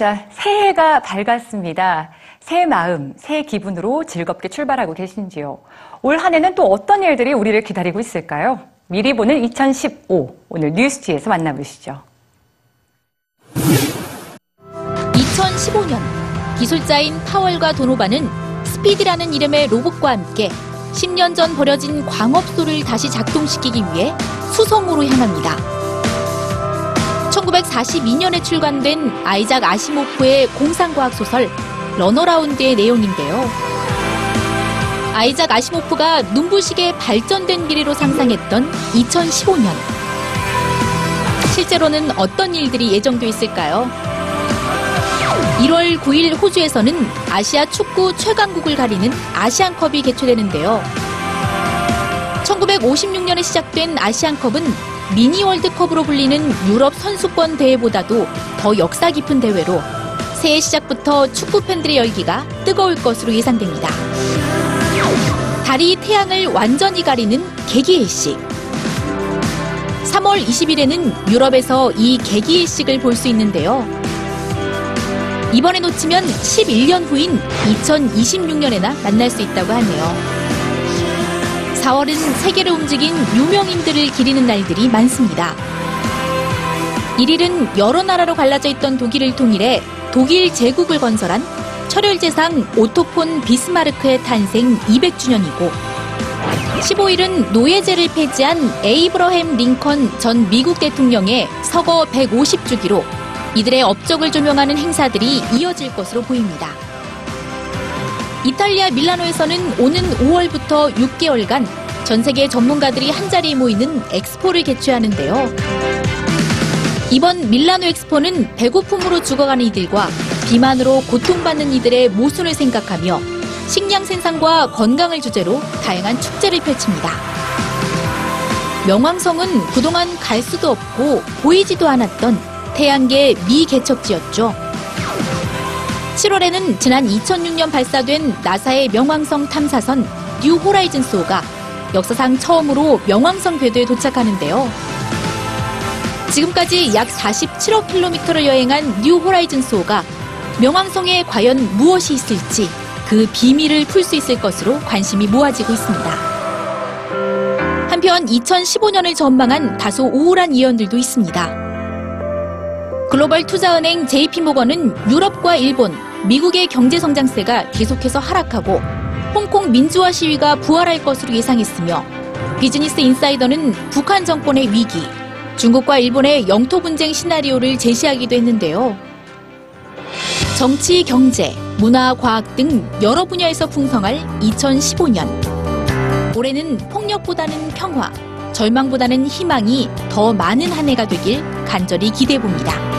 자, 새해가 밝았습니다. 새 마음, 새 기분으로 즐겁게 출발하고 계신지요? 올 한 해는 또 어떤 일들이 우리를 기다리고 있을까요? 미리 보는 2015, 오늘 뉴스지에서 만나보시죠. 2015년 기술자인 파월과 도노바는 스피디라는 이름의 로봇과 함께 10년 전 버려진 광업소를 다시 작동시키기 위해 수성으로 향합니다. 1942년에 출간된 아이작 아시모프의 공상과학 소설 러너라운드의 내용인데요. 아이작 아시모프가 눈부시게 발전된 미래로 상상했던 2015년. 실제로는 어떤 일들이 예정돼 있을까요? 1월 9일 호주에서는 아시아 축구 최강국을 가리는 아시안컵이 개최되는데요. 1956년에 시작된 아시안컵은 미니 월드컵으로 불리는 유럽 선수권 대회보다도 더 역사 깊은 대회로 새해 시작부터 축구 팬들의 열기가 뜨거울 것으로 예상됩니다. 달이 태양을 완전히 가리는 개기일식. 3월 20일에는 유럽에서 이 개기일식을 볼 수 있는데요. 이번에 놓치면 11년 후인 2026년에나 만날 수 있다고 하네요. 4월은 세계를 움직인 유명인들을 기리는 날들이 많습니다. 1일은 여러 나라로 갈라져 있던 독일을 통일해 독일 제국을 건설한 철혈제상 오토폰 비스마르크의 탄생 200주년이고 15일은 노예제를 폐지한 에이브러햄 링컨 전 미국 대통령의 서거 150주기로 이들의 업적을 조명하는 행사들이 이어질 것으로 보입니다. 이탈리아 밀라노에서는 오는 5월부터 6개월간 전 세계 전문가들이 한자리에 모이는 엑스포를 개최하는데요. 이번 밀라노 엑스포는 배고픔으로 죽어가는 이들과 비만으로 고통받는 이들의 모순을 생각하며 식량 생산과 건강을 주제로 다양한 축제를 펼칩니다. 명왕성은 그동안 갈 수도 없고 보이지도 않았던 태양계 미개척지였죠. 7월에는 지난 2006년 발사된 나사의 명왕성 탐사선 뉴 호라이즌스호가 역사상 처음으로 명왕성 궤도에 도착하는데요. 지금까지 약 47억 킬로미터를 여행한 뉴 호라이즌스호가 명왕성에 과연 무엇이 있을지 그 비밀을 풀 수 있을 것으로 관심이 모아지고 있습니다. 한편 2015년을 전망한 다소 우울한 예언들도 있습니다. 글로벌 투자은행 JP모건은 유럽과 일본, 미국의 경제 성장세가 계속해서 하락하고 홍콩 민주화 시위가 부활할 것으로 예상했으며 비즈니스 인사이더는 북한 정권의 위기, 중국과 일본의 영토 분쟁 시나리오를 제시하기도 했는데요. 정치, 경제, 문화, 과학 등 여러 분야에서 풍성할 2015년. 올해는 폭력보다는 평화, 절망보다는 희망이 더 많은 한 해가 되길 간절히 기대해 봅니다.